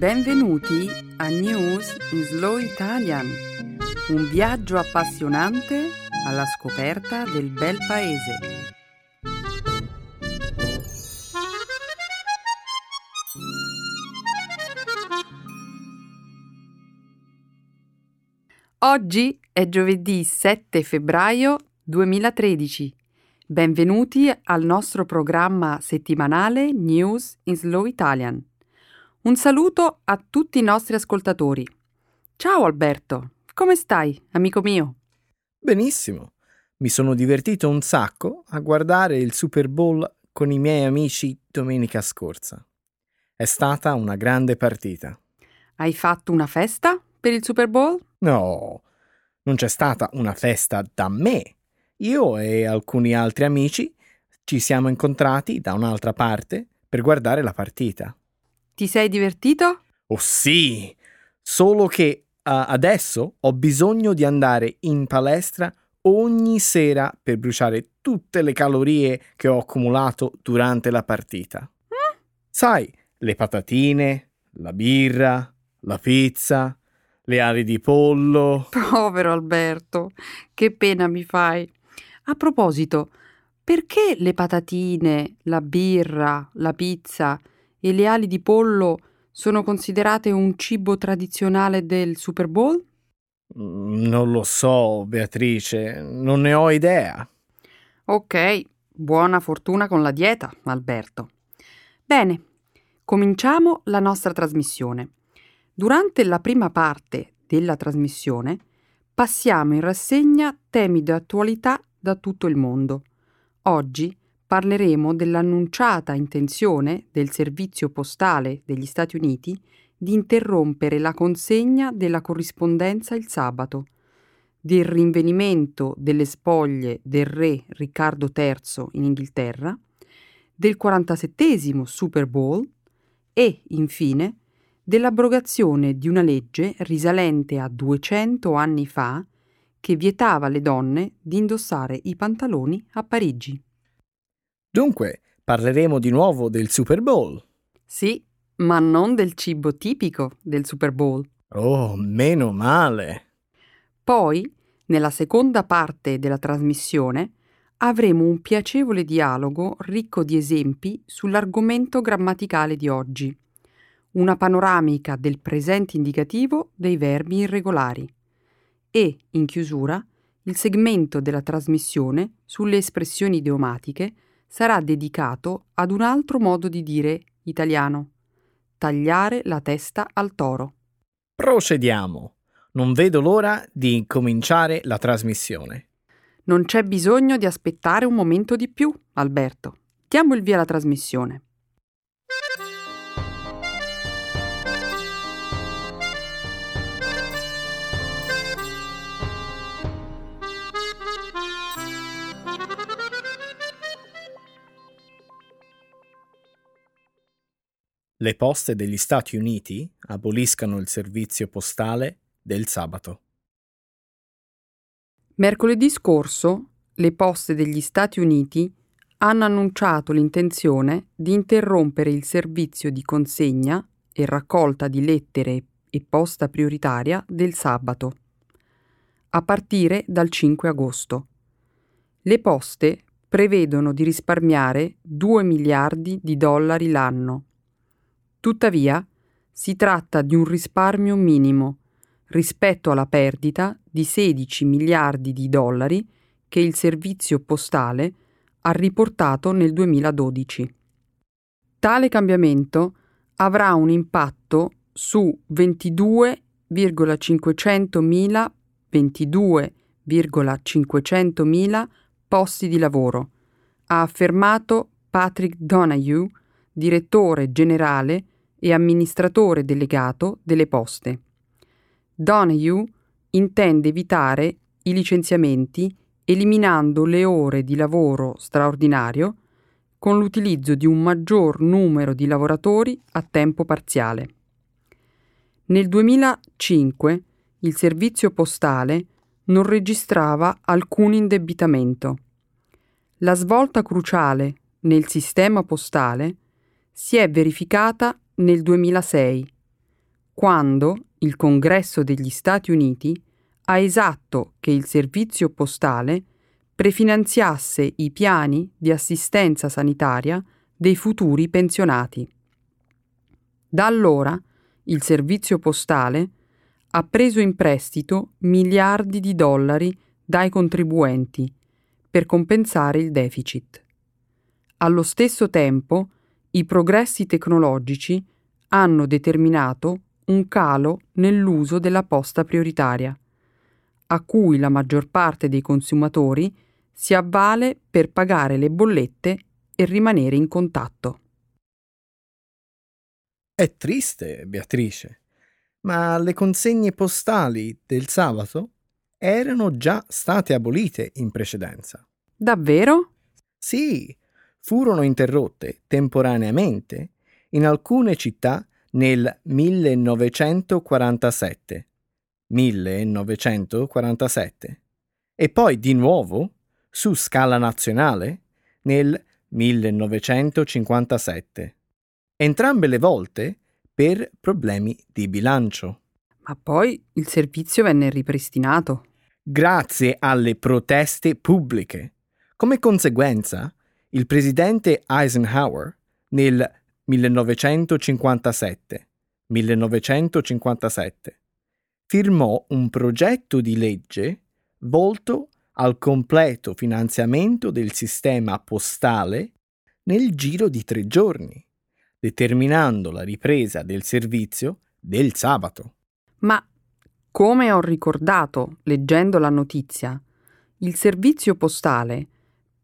Benvenuti a News in Slow Italian, un viaggio appassionante alla scoperta del bel paese. Oggi è giovedì 7 febbraio 2013. Benvenuti al nostro programma settimanale News in Slow Italian. Un saluto a tutti i nostri ascoltatori. Ciao Alberto, come stai, amico mio? Benissimo. Mi sono divertito un sacco a guardare il Super Bowl con i miei amici domenica scorsa. È stata una grande partita. Hai fatto una festa per il Super Bowl? No, non c'è stata una festa da me. Io e alcuni altri amici ci siamo incontrati da un'altra parte per guardare la partita. Ti sei divertito? Oh sì, solo che uh, adesso ho bisogno di andare in palestra ogni sera per bruciare tutte le calorie che ho accumulato durante la partita. Mm? Sai, le patatine, la birra, la pizza, le ali di pollo. Povero Alberto, che pena mi fai. A proposito, perché le patatine, la birra, la pizza e le ali di pollo sono considerate un cibo tradizionale del Super Bowl? Mm, non lo so, Beatrice, non ne ho idea. Ok, buona fortuna con la dieta, Alberto. Bene, cominciamo la nostra trasmissione. Durante la prima parte della trasmissione passiamo in rassegna temi di attualità da tutto il mondo. Oggi parleremo dell'annunciata intenzione del Servizio Postale degli Stati Uniti di interrompere la consegna della corrispondenza il sabato, del rinvenimento delle spoglie del re Riccardo III in Inghilterra, del 47 Super Bowl e, infine, dell'abrogazione di una legge risalente a 200 anni fa che vietava alle donne di indossare i pantaloni a Parigi. Dunque, parleremo di nuovo del Super Bowl. Sì, ma non del cibo tipico del Super Bowl. Oh, meno male. Poi, nella seconda parte della trasmissione, avremo un piacevole dialogo ricco di esempi sull'argomento grammaticale di oggi, una panoramica del presente indicativo dei verbi irregolari e, in chiusura, il segmento della trasmissione sulle espressioni idiomatiche sarà dedicato ad un altro modo di dire italiano, tagliare la testa al toro. Procediamo. Non vedo l'ora di incominciare la trasmissione. Non c'è bisogno di aspettare un momento di più, Alberto. Diamo il via alla trasmissione. Le poste degli Stati Uniti aboliscano il servizio postale del sabato. Mercoledì scorso le poste degli Stati Uniti hanno annunciato l'intenzione di interrompere il servizio di consegna e raccolta di lettere e posta prioritaria del sabato, a partire dal 5 agosto. Le poste prevedono di risparmiare 2 miliardi di dollari l'anno Tuttavia, si tratta di un risparmio minimo rispetto alla perdita di 16 miliardi di dollari che il servizio postale ha riportato nel 2012. Tale cambiamento avrà un impatto su 22,500.000 22,500.000 posti di lavoro, ha affermato Patrick Donahue, direttore generale e amministratore delegato delle poste. Donahue intende evitare i licenziamenti eliminando le ore di lavoro straordinario con l'utilizzo di un maggior numero di lavoratori a tempo parziale. Nel 2005 il servizio postale non registrava alcun indebitamento. La svolta cruciale nel sistema postale si è verificata nel 2006, quando il Congresso degli Stati Uniti ha esatto che il servizio postale prefinanziasse i piani di assistenza sanitaria dei futuri pensionati. Da allora il servizio postale ha preso in prestito miliardi di dollari dai contribuenti per compensare il deficit. Allo stesso tempo, i progressi tecnologici hanno determinato un calo nell'uso della posta prioritaria, a cui la maggior parte dei consumatori si avvale per pagare le bollette e rimanere in contatto. È triste, Beatrice, ma le consegne postali del sabato erano già state abolite in precedenza. Davvero? Sì, furono interrotte temporaneamente in alcune città nel 1947. 1947. E poi di nuovo, su scala nazionale, nel 1957. Entrambe le volte per problemi di bilancio. Ma poi il servizio venne ripristinato. Grazie alle proteste pubbliche. Come conseguenza, il presidente Eisenhower nel 1957, 1957 firmò un progetto di legge volto al completo finanziamento del sistema postale nel giro di tre giorni, determinando la ripresa del servizio del sabato. Ma, come ho ricordato leggendo la notizia, il servizio postale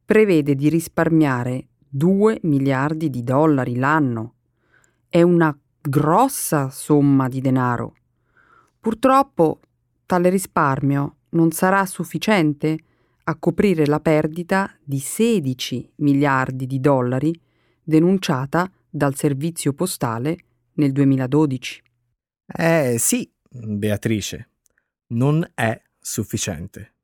prevede di risparmiare 2 miliardi di dollari l'anno. È una grossa somma di denaro. Purtroppo tale risparmio non sarà sufficiente a coprire la perdita di 16 miliardi di dollari denunciata dal servizio postale nel 2012. Eh sì, Beatrice, non è sufficiente.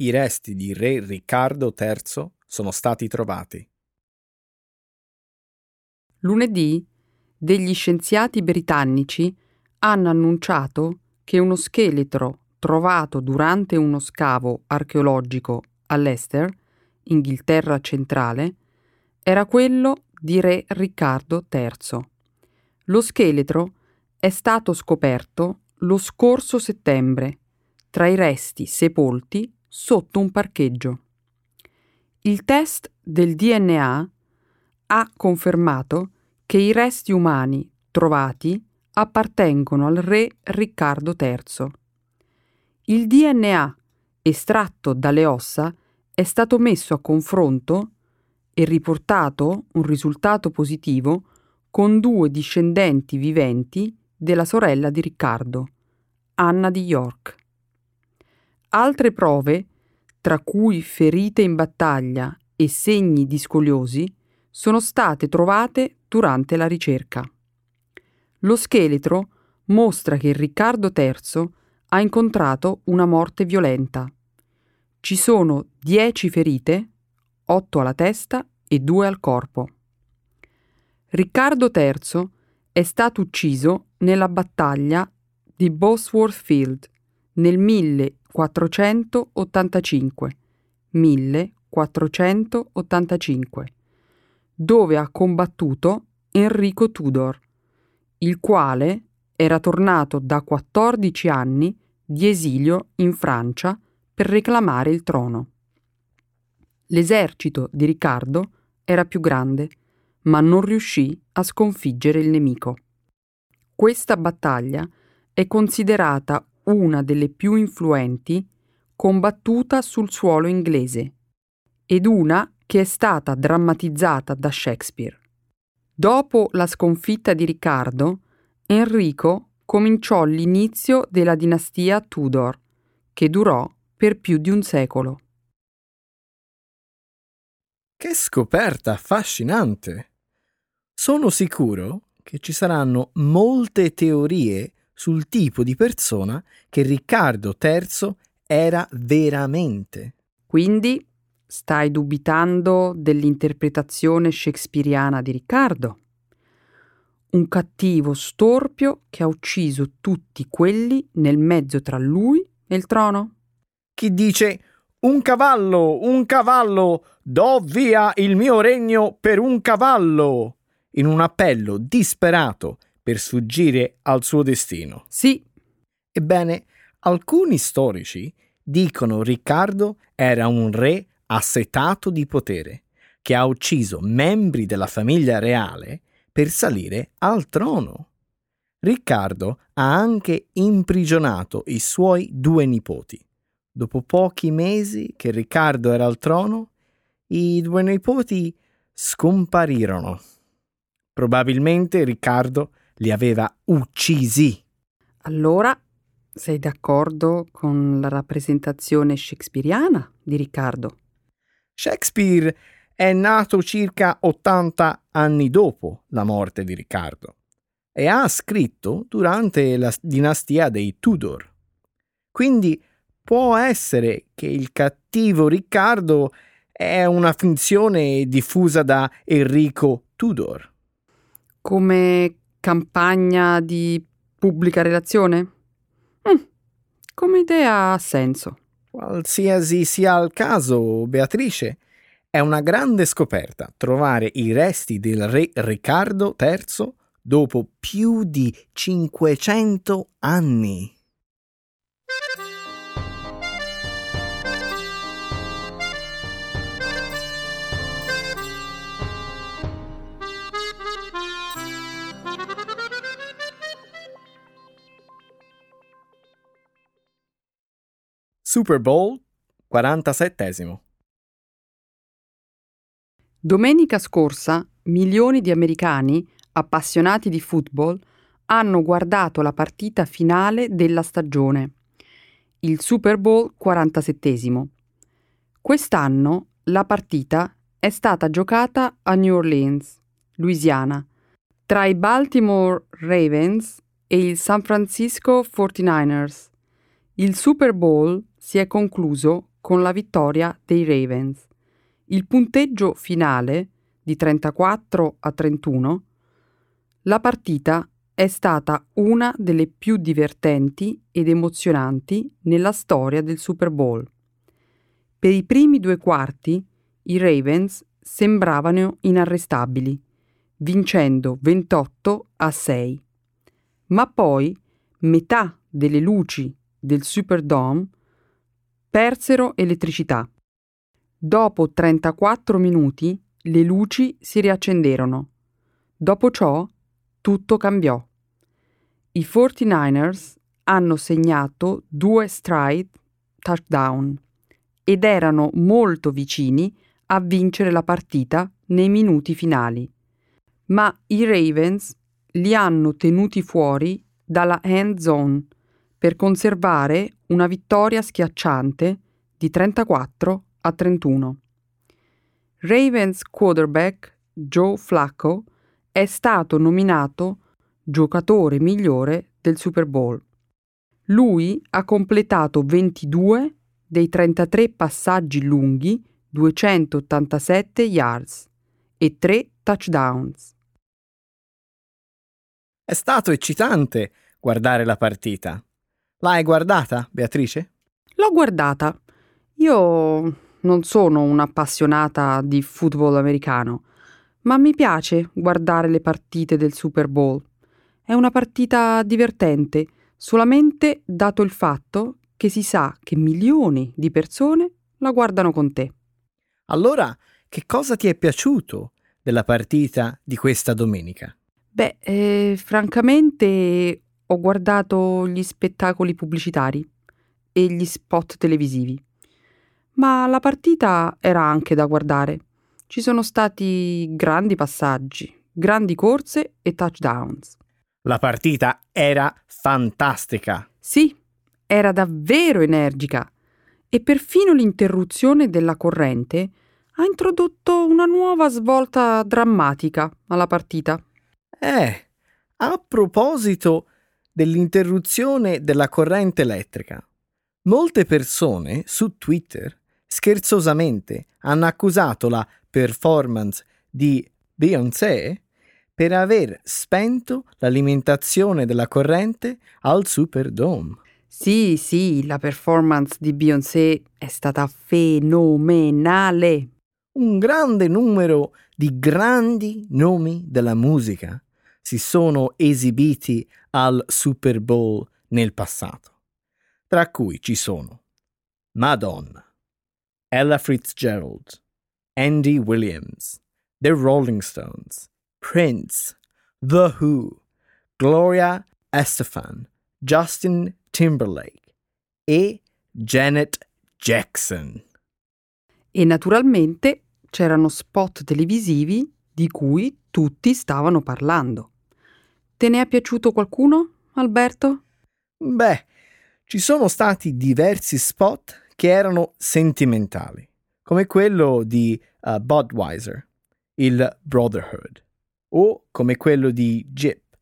I resti di re Riccardo III sono stati trovati. Lunedì degli scienziati britannici hanno annunciato che uno scheletro trovato durante uno scavo archeologico a Leicester, Inghilterra centrale, era quello di re Riccardo III. Lo scheletro è stato scoperto lo scorso settembre tra i resti sepolti sotto un parcheggio. Il test del DNA ha confermato che i resti umani trovati appartengono al re Riccardo III. Il DNA estratto dalle ossa è stato messo a confronto e riportato un risultato positivo con due discendenti viventi della sorella di Riccardo, Anna di York. Altre prove, tra cui ferite in battaglia e segni di scoliosi, sono state trovate durante la ricerca. Lo scheletro mostra che Riccardo III ha incontrato una morte violenta. Ci sono 10 ferite, 8 alla testa e 2 al corpo. Riccardo III è stato ucciso nella battaglia di Bosworth Field nel 1000 485 1485 dove ha combattuto Enrico Tudor, il quale era tornato da 14 anni di esilio in Francia per reclamare il trono. L'esercito di Riccardo era più grande, ma non riuscì a sconfiggere il nemico. Questa battaglia è considerata una delle più influenti combattuta sul suolo inglese ed una che è stata drammatizzata da Shakespeare. Dopo la sconfitta di Riccardo, Enrico cominciò l'inizio della dinastia Tudor, che durò per più di un secolo. Che scoperta affascinante! Sono sicuro che ci saranno molte teorie sul tipo di persona che Riccardo III era veramente. Quindi stai dubitando dell'interpretazione shakespeariana di Riccardo? Un cattivo storpio che ha ucciso tutti quelli nel mezzo tra lui e il trono? Chi dice un cavallo, un cavallo, do via il mio regno per un cavallo, in un appello disperato per sfuggire al suo destino. Sì. Ebbene, alcuni storici dicono Riccardo era un re assetato di potere, che ha ucciso membri della famiglia reale per salire al trono. Riccardo ha anche imprigionato i suoi due nipoti. Dopo pochi mesi che Riccardo era al trono, i due nipoti scomparirono. Probabilmente Riccardo li aveva uccisi. Allora sei d'accordo con la rappresentazione shakespeariana di Riccardo? Shakespeare è nato circa 80 anni dopo la morte di Riccardo e ha scritto durante la dinastia dei Tudor. Quindi può essere che il cattivo Riccardo è una finzione diffusa da Enrico Tudor. Come campagna di pubblica relazione? Mm, come idea ha senso. Qualsiasi sia il caso, Beatrice, è una grande scoperta trovare i resti del re Riccardo III dopo più di 500 anni. Super Bowl 47. Domenica scorsa milioni di americani appassionati di football hanno guardato la partita finale della stagione, il Super Bowl 47. Quest'anno la partita è stata giocata a New Orleans, Louisiana, tra i Baltimore Ravens e il San Francisco 49ers. Il Super Bowl si è concluso con la vittoria dei Ravens. Il punteggio finale di 34 a 31, la partita è stata una delle più divertenti ed emozionanti nella storia del Super Bowl. Per i primi due quarti i Ravens sembravano inarrestabili, vincendo 28 a 6. Ma poi metà delle luci del Superdome persero elettricità. Dopo 34 minuti le luci si riaccenderono. Dopo ciò tutto cambiò. I 49ers hanno segnato due stride touchdown ed erano molto vicini a vincere la partita nei minuti finali. Ma i Ravens li hanno tenuti fuori dalla end zone per conservare una vittoria schiacciante di 34 a 31. Ravens quarterback Joe Flacco è stato nominato giocatore migliore del Super Bowl. Lui ha completato 22 dei 33 passaggi lunghi, 287 yards e 3 touchdowns. È stato eccitante guardare la partita. L'hai guardata, Beatrice? L'ho guardata. Io non sono un'appassionata di football americano, ma mi piace guardare le partite del Super Bowl. È una partita divertente, solamente dato il fatto che si sa che milioni di persone la guardano con te. Allora, che cosa ti è piaciuto della partita di questa domenica? Beh, eh, francamente ho guardato gli spettacoli pubblicitari e gli spot televisivi. Ma la partita era anche da guardare. Ci sono stati grandi passaggi, grandi corse e touchdowns. La partita era fantastica. Sì, era davvero energica. E perfino l'interruzione della corrente ha introdotto una nuova svolta drammatica alla partita. Eh, A proposito dell'interruzione della corrente elettrica, molte persone su Twitter scherzosamente hanno accusato la performance di Beyoncé per aver spento l'alimentazione della corrente al Superdome. Sì, sì, la performance di Beyoncé è stata fenomenale. Un grande numero di grandi nomi della musica si sono esibiti al Super Bowl nel passato, tra cui ci sono Madonna, Ella Fitzgerald, Andy Williams, The Rolling Stones, Prince, The Who, Gloria Estefan, Justin Timberlake e Janet Jackson. E naturalmente c'erano spot televisivi di cui tutti stavano parlando. Te ne è piaciuto qualcuno, Alberto? Beh, ci sono stati diversi spot che erano sentimentali, come quello di uh, Budweiser, il Brotherhood, o come quello di Jip,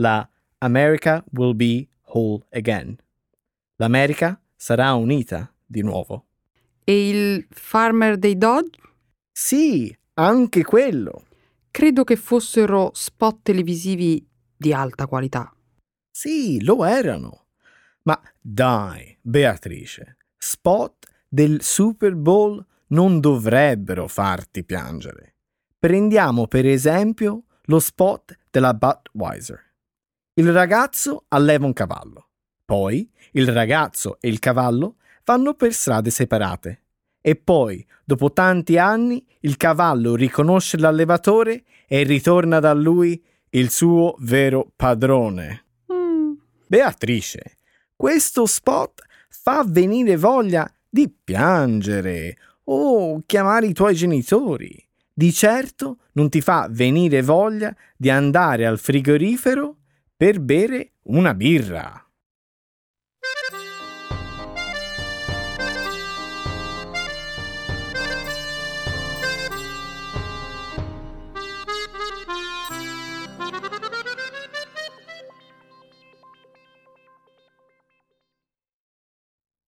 la America Will Be Whole Again. L'America sarà unita di nuovo. E il Farmer dei Dodge? Sì, anche quello. Credo che fossero spot televisivi di alta qualità. Sì, lo erano. Ma dai, Beatrice, spot del Super Bowl non dovrebbero farti piangere. Prendiamo per esempio lo spot della Budweiser. Il ragazzo alleva un cavallo. Poi il ragazzo e il cavallo vanno per strade separate. E poi, dopo tanti anni, il cavallo riconosce l'allevatore e ritorna da lui il suo vero padrone. Mm. Beatrice, questo spot fa venire voglia di piangere o chiamare i tuoi genitori. Di certo non ti fa venire voglia di andare al frigorifero per bere una birra.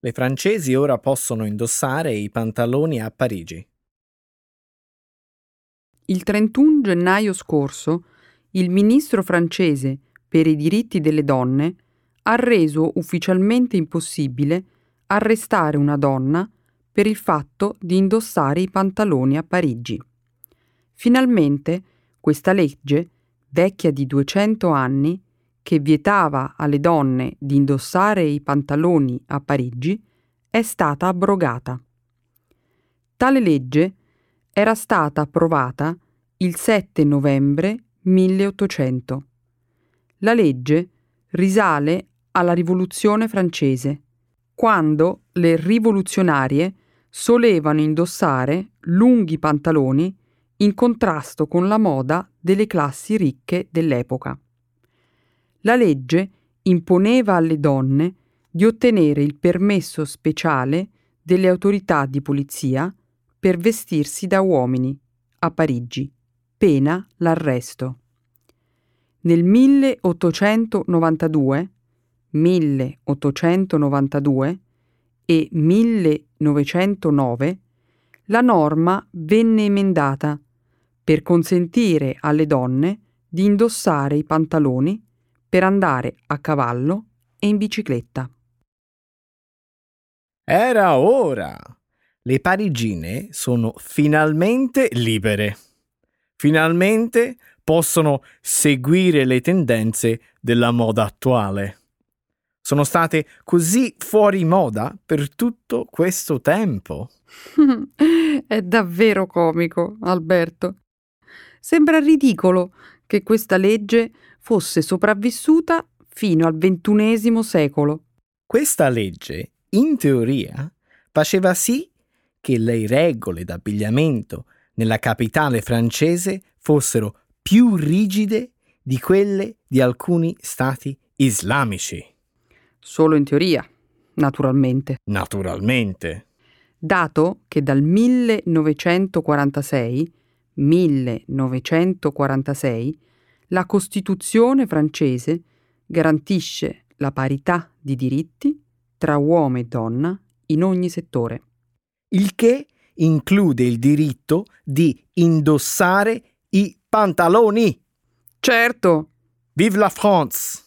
Le francesi ora possono indossare i pantaloni a Parigi. Il 31 gennaio scorso il ministro francese per i diritti delle donne ha reso ufficialmente impossibile arrestare una donna per il fatto di indossare i pantaloni a Parigi. Finalmente questa legge, vecchia di 200 anni, che vietava alle donne di indossare i pantaloni a Parigi è stata abrogata. Tale legge era stata approvata il 7 novembre 1800. La legge risale alla Rivoluzione francese, quando le rivoluzionarie solevano indossare lunghi pantaloni in contrasto con la moda delle classi ricche dell'epoca la legge imponeva alle donne di ottenere il permesso speciale delle autorità di polizia per vestirsi da uomini a Parigi, pena l'arresto. Nel 1892, 1892 e 1909 la norma venne emendata per consentire alle donne di indossare i pantaloni per andare a cavallo e in bicicletta. Era ora! Le parigine sono finalmente libere. Finalmente possono seguire le tendenze della moda attuale. Sono state così fuori moda per tutto questo tempo. È davvero comico, Alberto. Sembra ridicolo che questa legge fosse sopravvissuta fino al ventunesimo secolo. Questa legge, in teoria, faceva sì che le regole d'abbigliamento nella capitale francese fossero più rigide di quelle di alcuni stati islamici. Solo in teoria, naturalmente. Naturalmente. Dato che dal 1946, 1946 la Costituzione francese garantisce la parità di diritti tra uomo e donna in ogni settore. Il che include il diritto di indossare i pantaloni. Certo. Vive la France!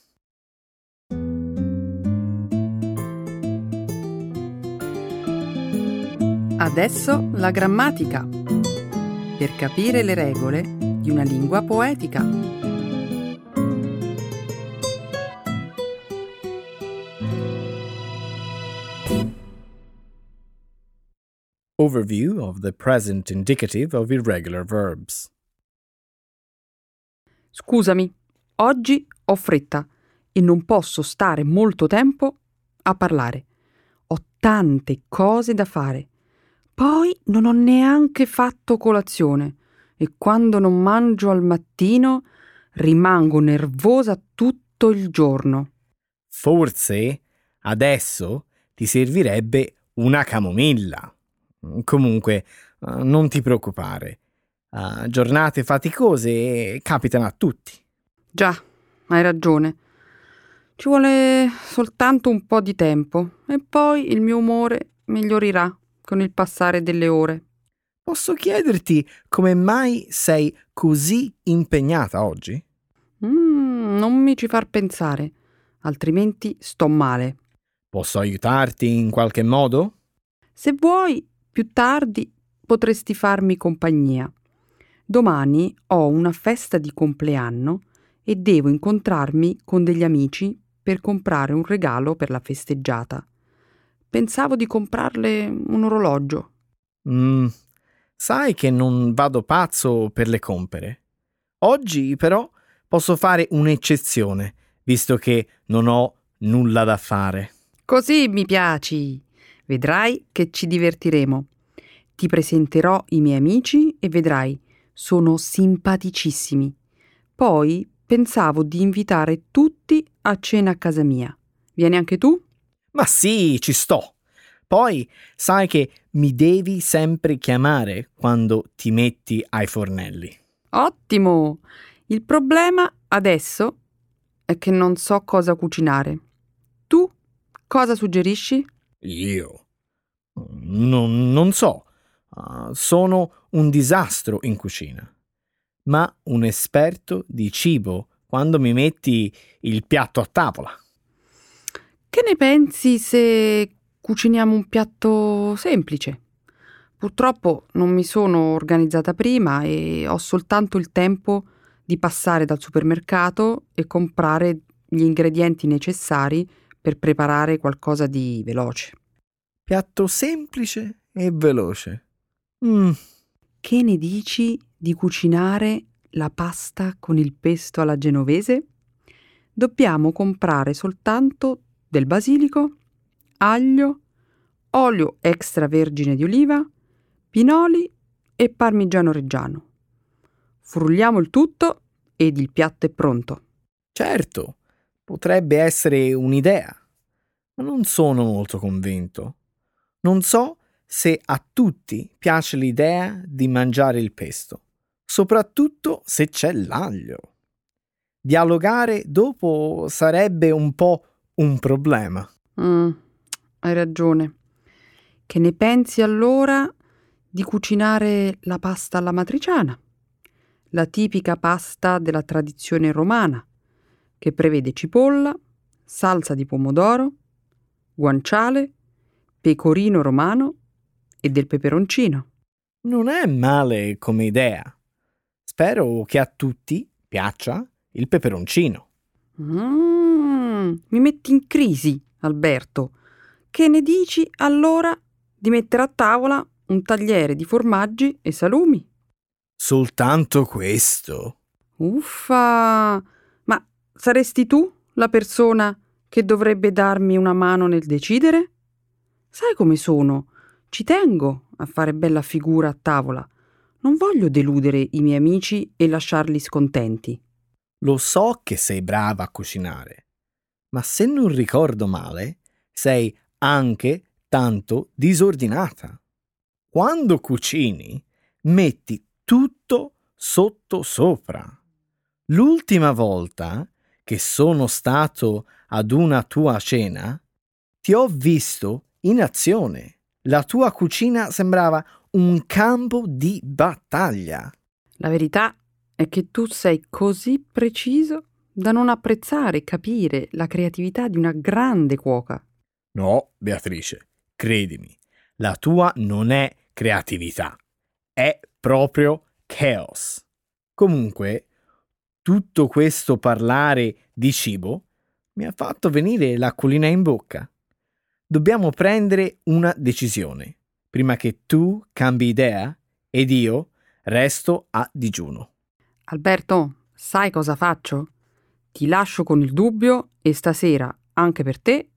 Adesso la grammatica. Per capire le regole di una lingua poetica. Overview of the present indicative of irregular verbs. Scusami, oggi ho fretta e non posso stare molto tempo a parlare. Ho tante cose da fare. Poi non ho neanche fatto colazione e quando non mangio al mattino rimango nervosa tutto il giorno. Forse adesso ti servirebbe una camomilla. Comunque, eh, non ti preoccupare. Uh, giornate faticose capitano a tutti. Già, hai ragione. Ci vuole soltanto un po' di tempo e poi il mio umore migliorirà con il passare delle ore. Posso chiederti come mai sei così impegnata oggi? Mm, non mi ci far pensare, altrimenti sto male. Posso aiutarti in qualche modo? Se vuoi, più tardi potresti farmi compagnia. Domani ho una festa di compleanno e devo incontrarmi con degli amici per comprare un regalo per la festeggiata. Pensavo di comprarle un orologio. Mm, sai che non vado pazzo per le compere. Oggi, però, posso fare un'eccezione, visto che non ho nulla da fare. Così mi piaci. Vedrai che ci divertiremo. Ti presenterò i miei amici e vedrai, sono simpaticissimi. Poi pensavo di invitare tutti a cena a casa mia. Vieni anche tu? Ma sì, ci sto. Poi sai che mi devi sempre chiamare quando ti metti ai fornelli. Ottimo! Il problema adesso è che non so cosa cucinare. Tu cosa suggerisci? Io? Non, non so. Uh, sono un disastro in cucina ma un esperto di cibo quando mi metti il piatto a tavola. Che ne pensi se cuciniamo un piatto semplice? Purtroppo non mi sono organizzata prima e ho soltanto il tempo di passare dal supermercato e comprare gli ingredienti necessari per preparare qualcosa di veloce. Piatto semplice e veloce. Mm. Che ne dici di cucinare la pasta con il pesto alla genovese, dobbiamo comprare soltanto del basilico, aglio, olio extravergine di oliva, pinoli e parmigiano reggiano. Frulliamo il tutto ed il piatto è pronto. Certo, potrebbe essere un'idea, ma non sono molto convinto. Non so se a tutti piace l'idea di mangiare il pesto soprattutto se c'è l'aglio. Dialogare dopo sarebbe un po' un problema. Mm, hai ragione. Che ne pensi allora di cucinare la pasta alla matriciana? La tipica pasta della tradizione romana, che prevede cipolla, salsa di pomodoro, guanciale, pecorino romano e del peperoncino. Non è male come idea. Spero che a tutti piaccia il peperoncino. Mm, mi metti in crisi, Alberto. Che ne dici allora di mettere a tavola un tagliere di formaggi e salumi? Soltanto questo? Uffa! Saresti tu la persona che dovrebbe darmi una mano nel decidere? Sai come sono? Ci tengo a fare bella figura a tavola non voglio deludere i miei amici e lasciarli scontenti. Lo so che sei brava a cucinare, ma se non ricordo male, sei anche tanto disordinata. Quando cucini, metti tutto sotto sopra. L'ultima volta che sono stato ad una tua cena, ti ho visto in azione. La tua cucina sembrava un campo di battaglia. La verità è che tu sei così preciso da non apprezzare e capire la creatività di una grande cuoca. No, Beatrice, credimi, la tua non è creatività, è proprio chaos. Comunque, tutto questo parlare di cibo mi ha fatto venire l'acquolina in bocca. Dobbiamo prendere una decisione prima che tu cambi idea ed io resto a digiuno. Alberto, sai cosa faccio? Ti lascio con il dubbio e stasera, anche per te,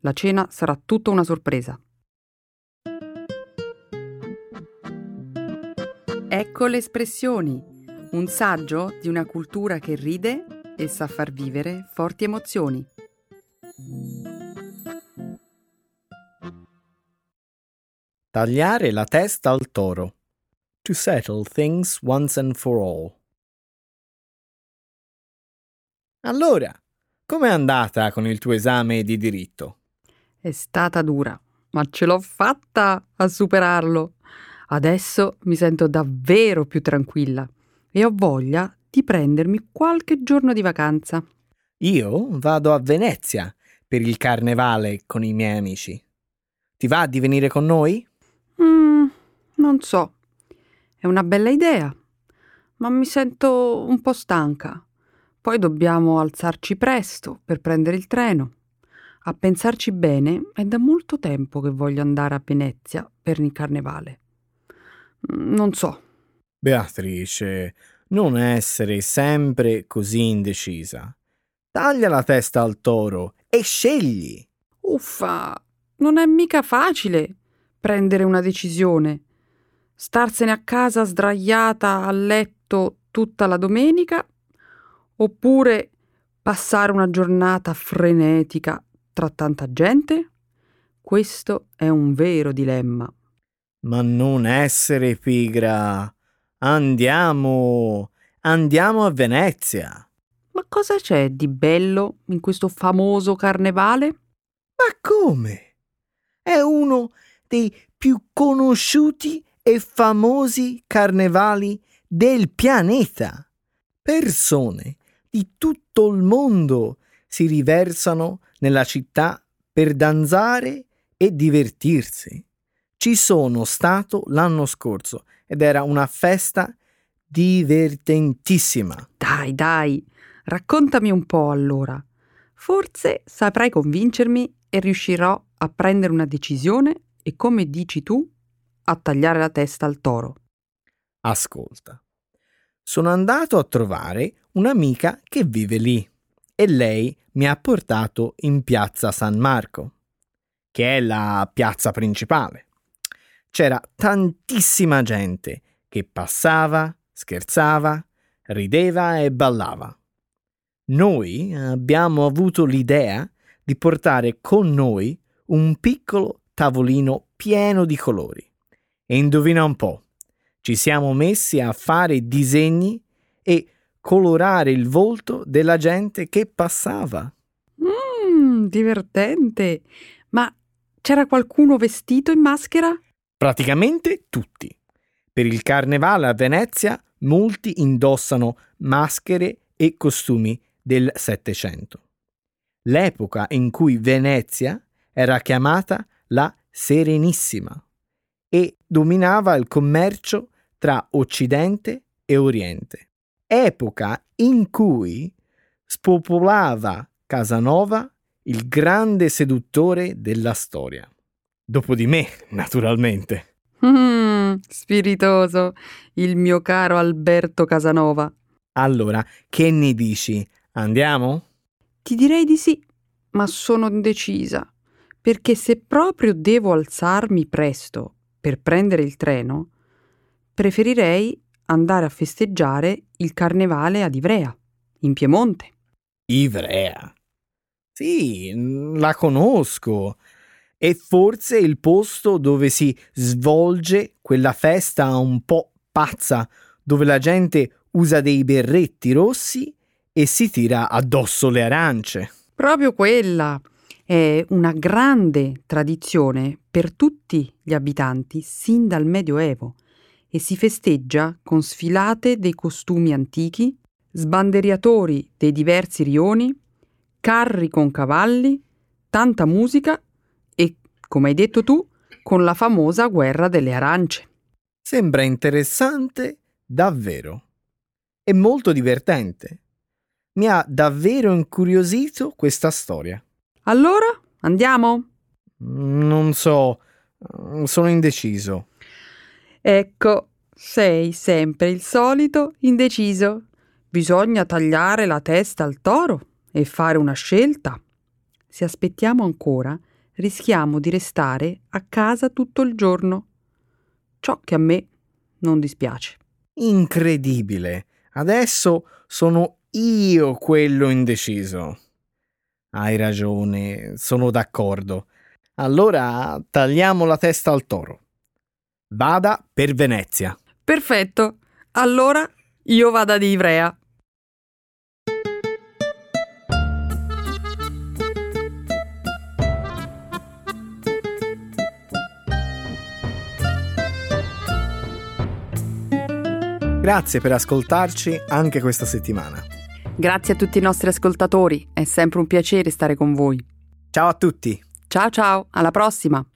la cena sarà tutta una sorpresa. Ecco le espressioni, un saggio di una cultura che ride e sa far vivere forti emozioni. Tagliare la testa al toro. To settle things once and for all. Allora, com'è andata con il tuo esame di diritto? È stata dura, ma ce l'ho fatta a superarlo. Adesso mi sento davvero più tranquilla e ho voglia di prendermi qualche giorno di vacanza. Io vado a Venezia per il carnevale con i miei amici. Ti va di venire con noi? Mm, non so. È una bella idea, ma mi sento un po' stanca. Poi dobbiamo alzarci presto per prendere il treno. A pensarci bene, è da molto tempo che voglio andare a Venezia per il carnevale. Mm, non so. Beatrice, non essere sempre così indecisa. Taglia la testa al toro e scegli. Uffa, non è mica facile prendere una decisione. Starsene a casa sdraiata a letto tutta la domenica oppure passare una giornata frenetica tra tanta gente? Questo è un vero dilemma. Ma non essere pigra. Andiamo. Andiamo a Venezia. Ma cosa c'è di bello in questo famoso carnevale? Ma come? È uno dei più conosciuti e famosi carnevali del pianeta. Persone di tutto il mondo si riversano nella città per danzare e divertirsi. Ci sono stato l'anno scorso ed era una festa divertentissima. Dai, dai, raccontami un po' allora. Forse saprai convincermi e riuscirò a prendere una decisione e come dici tu, a tagliare la testa al toro. Ascolta. Sono andato a trovare un'amica che vive lì e lei mi ha portato in piazza San Marco, che è la piazza principale. C'era tantissima gente che passava, scherzava, rideva e ballava. Noi abbiamo avuto l'idea di portare con noi un piccolo tavolino pieno di colori. E indovina un po', ci siamo messi a fare disegni e colorare il volto della gente che passava. Mmm, divertente. Ma c'era qualcuno vestito in maschera? Praticamente tutti. Per il carnevale a Venezia molti indossano maschere e costumi del Settecento. L'epoca in cui Venezia era chiamata la Serenissima e dominava il commercio tra Occidente e Oriente. Epoca in cui spopolava Casanova il grande seduttore della storia. Dopo di me, naturalmente. Mm, spiritoso, il mio caro Alberto Casanova. Allora, che ne dici? Andiamo? Ti direi di sì, ma sono indecisa, perché se proprio devo alzarmi presto per prendere il treno, preferirei andare a festeggiare il carnevale ad Ivrea, in Piemonte. Ivrea? Sì, la conosco. È forse il posto dove si svolge quella festa un po' pazza, dove la gente usa dei berretti rossi e si tira addosso le arance. Proprio quella è una grande tradizione per tutti gli abitanti sin dal Medioevo e si festeggia con sfilate dei costumi antichi, sbanderiatori dei diversi rioni, carri con cavalli, tanta musica come hai detto tu, con la famosa guerra delle arance. Sembra interessante davvero. E molto divertente. Mi ha davvero incuriosito questa storia. Allora, andiamo? Non so, sono indeciso. Ecco, sei sempre il solito indeciso. Bisogna tagliare la testa al toro e fare una scelta. Se aspettiamo ancora, rischiamo di restare a casa tutto il giorno. Ciò che a me non dispiace. Incredibile. Adesso sono io quello indeciso. Hai ragione, sono d'accordo. Allora tagliamo la testa al toro. Vada per Venezia. Perfetto. Allora io vado ad Ivrea. Grazie per ascoltarci anche questa settimana. Grazie a tutti i nostri ascoltatori, è sempre un piacere stare con voi. Ciao a tutti. Ciao ciao, alla prossima!